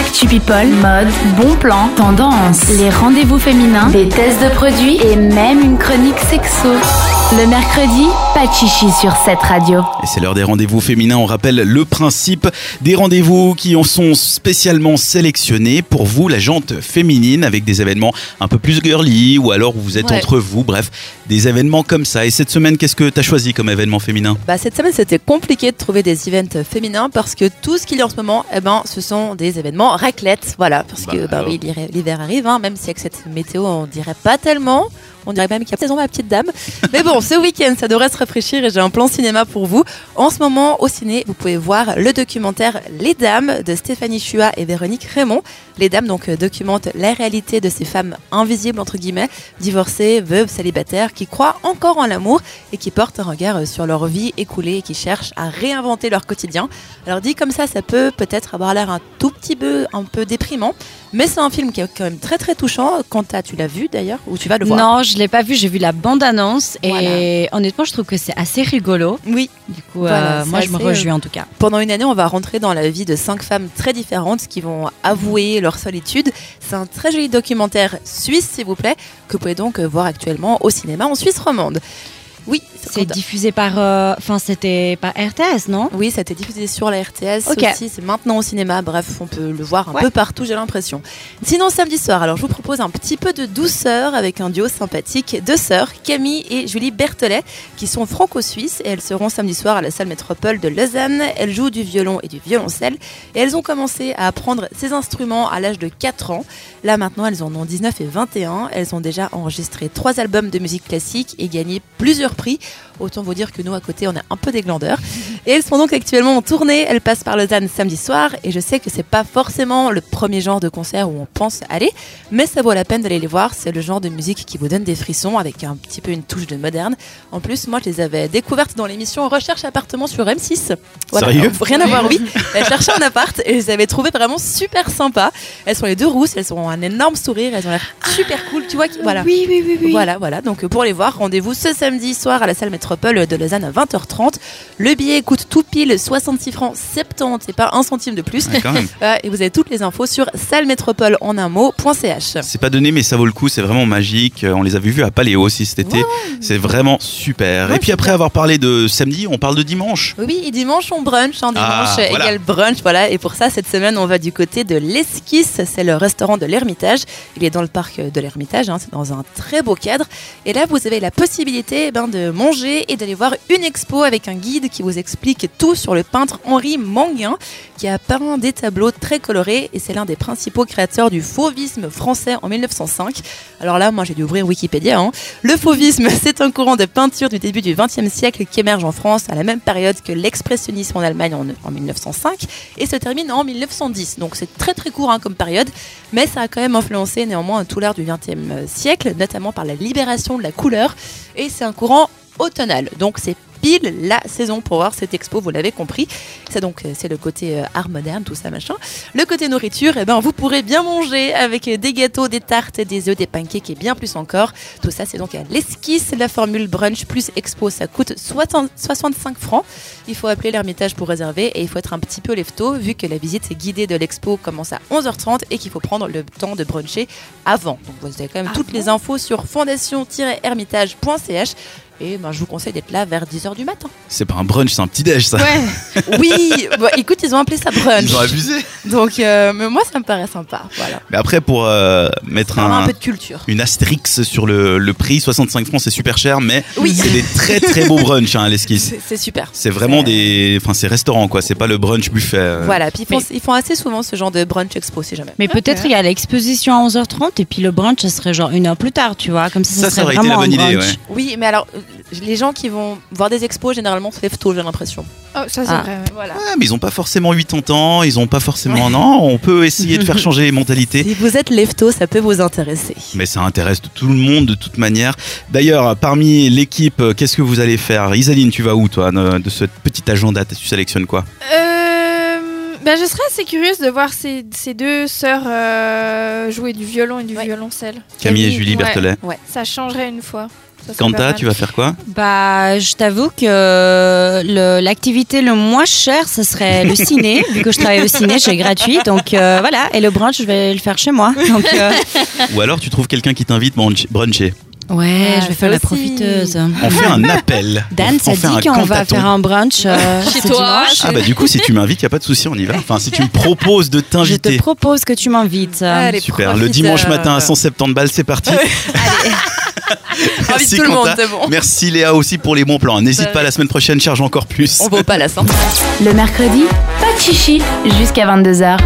Actu People, mode, bon plan, tendance, les rendez-vous féminins, des tests de produits et même une chronique sexo. Le mercredi, pas de chichi sur cette radio. Et c'est l'heure des rendez-vous féminins. On rappelle le principe des rendez-vous qui en sont spécialement sélectionnés pour vous, la jante féminine, avec des événements un peu plus girly ou alors où vous êtes Ouais. entre vous. Bref, des événements comme ça. Et cette semaine, qu'est-ce que tu as choisi comme événement féminin? Bah, cette semaine, c'était compliqué de trouver des events féminins parce que tout ce qu'il y a en ce moment, eh ben, ce sont des événements raclette. Voilà, parce Bah, que bah, alors. oui, l'hiver- l'hiver arrive, hein, même si avec cette météo, on dirait pas tellement. On dirait même qu'il y a saison, ma petite dame. Mais bon, ce week-end, ça devrait se rafraîchir et j'ai un plan cinéma pour vous. En ce moment, au ciné, vous pouvez voir le documentaire Les Dames de Stéphanie Chua et Véronique Raymond. Les Dames donc euh, documentent la réalité de ces femmes invisibles, entre guillemets, divorcées, veuves, célibataires, qui croient encore en l'amour et qui portent un regard euh, sur leur vie écoulée et qui cherchent à réinventer leur quotidien. Alors dit comme ça, ça peut peut-être avoir l'air un tout petit peu, un peu déprimant, mais c'est un film qui est quand même très très touchant. Quanta, tu l'as vu d'ailleurs ou tu vas le voir? Non, je l'ai pas vu. J'ai vu la bande-annonce et Voilà. Honnêtement, je trouve que c'est assez rigolo. Oui. Du coup, Voilà, euh, moi, je me réjouis en tout cas. Pendant une année, on va rentrer dans la vie de cinq femmes très différentes qui vont avouer leur solitude. C'est un très joli documentaire suisse, s'il vous plaît, que vous pouvez donc voir actuellement au cinéma en Suisse romande. Oui, C'est diffusé par. euh, Enfin, c'était par RTS, non? Oui, été diffusé sur la RTS Ok. aussi. C'est maintenant au cinéma. Bref, on peut le voir un Ouais. peu partout, j'ai l'impression. Sinon, samedi soir, alors je vous propose un petit peu de douceur avec un duo sympathique. Deux sœurs, Camille et Julie Berthelet, qui sont franco-suisses et elles seront samedi soir à la salle métropole de Lausanne. Elles jouent du violon et du violoncelle et elles ont commencé à apprendre ces instruments à l'âge de 4 ans. Là maintenant, elles en ont 19 et 21. Elles ont déjà enregistré trois albums de musique classique et gagné plusieurs Autant vous dire que nous, à côté, on est un peu des glandeurs. Et elles sont donc actuellement en tournée. Elles passent par Lausanne samedi soir. Et je sais que c'est pas forcément le premier genre de concert où on pense aller, mais ça vaut la peine d'aller les voir. C'est le genre de musique qui vous donne des frissons avec un petit peu une touche de moderne. En plus, moi, je les avais découvertes dans l'émission Recherche appartement sur M6. Sérieux? Alors, Rien à voir, oui. Elles cherchaient un appart et je les avais trouvées vraiment super sympas. Elles sont les deux rousses, elles ont un énorme sourire, elles ont l'air super cool. Tu vois, qui- voilà. Oui, oui, oui, oui. Voilà, voilà. Donc pour les voir, rendez-vous ce samedi soir à la salle métropole de Lausanne à 20h30. Le billet coûte tout pile 66 francs 70, c'est pas un centime de plus. Ouais, quand même. Euh, et vous avez toutes les infos sur salmétropole en un mot.ch. C'est pas donné, mais ça vaut le coup. C'est vraiment magique. Euh, On les a vus à Paléo aussi cet été. C'est vraiment super. Ouais, Et puis après avoir parlé de samedi, on parle de dimanche. Oui, Oui, et dimanche on brunch, hein, dimanche Ah, voilà. égale brunch, voilà. Et pour ça, cette semaine, on va du côté de l'Esquisse, c'est le restaurant de l'Ermitage. Il est dans le parc de l'Ermitage, hein, c'est dans un très beau cadre. Et là, vous avez la possibilité eh ben, de manger et d'aller voir une expo avec un guide qui vous explique tout sur le peintre Henri Manguin, qui a peint des tableaux très colorés et c'est l'un des principaux créateurs du fauvisme français en 1905. Alors là, moi, j'ai dû ouvrir Wikipédia. hein. Le fauvisme, c'est un courant de peinture du début du XXe siècle qui émerge en France à la même période que l'expressionnisme en Allemagne en, en 1905 et se termine en 1910. Donc c'est très très court hein, comme période, mais ça a quand même influencé néanmoins tout l'art du XXe siècle, notamment par la libération de la couleur. Et c'est un courant automnal. Donc c'est pile la saison pour voir cette expo, vous l'avez compris. C'est donc euh, c'est le côté euh, art moderne, tout ça machin. Le côté nourriture, eh ben vous pourrez bien manger avec des gâteaux, des tartes, des œufs, des pancakes et bien plus encore. Tout ça c'est donc à l'esquisse. La formule brunch plus expo, ça coûte 60 65 francs. Il faut appeler l'Ermitage pour réserver et il faut être un petit peu lève-tôt vu que la visite guidée de l'expo commence à 11h30 et qu'il faut prendre le temps de bruncher avant. Donc vous avez quand même toutes les infos sur fondation-hermitage.ch et ben, je vous conseille d'être là vers 10h du matin. C'est pas un brunch, c'est un petit déj, ça. Ouais. Oui, bah, écoute, ils ont appelé ça brunch. Ils ont abusé. Donc, euh, mais moi, ça me paraît sympa. Voilà. Mais après, pour euh, mettre un, un, peu de culture. une astérix sur le, le prix, 65 francs, c'est super cher, mais Oui. c'est des très très beaux brunchs hein, l'esquisse. C'est super. C'est vraiment des, enfin c'est restaurant quoi. C'est pas le brunch buffet. euh. Voilà, puis ils font, ils font assez souvent ce genre de brunch expo, si jamais. Mais peut-être il y a l'exposition à 11h30 et puis le brunch, ça serait genre une heure plus tard, tu vois. Comme ça, ça, Ça, serait aurait été vraiment la bonne un idée, ouais. Oui, mais alors, les gens qui vont voir des expos, généralement, se lèvent tôt, j'ai l'impression. Oh, ça c'est Ah. vrai. Voilà. Ouais, mais ils ont pas forcément 80 ans, ils ont pas forcément. Non, on peut essayer de faire changer les mentalités. Si vous êtes lève-tôt, ça peut vous intéresser. Mais ça intéresse tout le monde de toute manière. D'ailleurs, parmi l'équipe, qu'est-ce que vous allez faire? Isaline, tu vas où toi de ce petit agenda? Tu sélectionnes quoi? Euh, bah, je serais assez curieuse de voir ces, ces deux sœurs euh, jouer du violon et du Ouais. violoncelle. Camille et Julie ouais. Berthelet. Ça changerait une fois. Quanta, tu vas faire quoi Bah, je t'avoue que le- l'activité le moins chère, ce serait le ciné. Vu que je travaille au ciné, c'est gratuit. Donc euh, voilà. Et le brunch, je vais le faire chez moi. Donc euh, Ou alors tu trouves quelqu'un qui t'invite brunch- bruncher. ouais, Ah, je vais ça faire la profiteuse. On fait un appel. Dan, ça dit qu'on va faire un brunch euh, Chez ce toi, dimanche. Ah bah du coup si tu m'invites, y a pas de souci, on y va. Enfin si tu me proposes de Je te t'inviter. propose que tu m'invites. Allez, Super, le dimanche euh, matin à 170 balles, c'est parti. Invite tout le monde, c'est bon. Merci Léa aussi pour les bons plans. N'hésite Bah pas la semaine prochaine, charge encore plus. On vaut pas la santé. Le mercredi, pas de chichi jusqu'à 22h.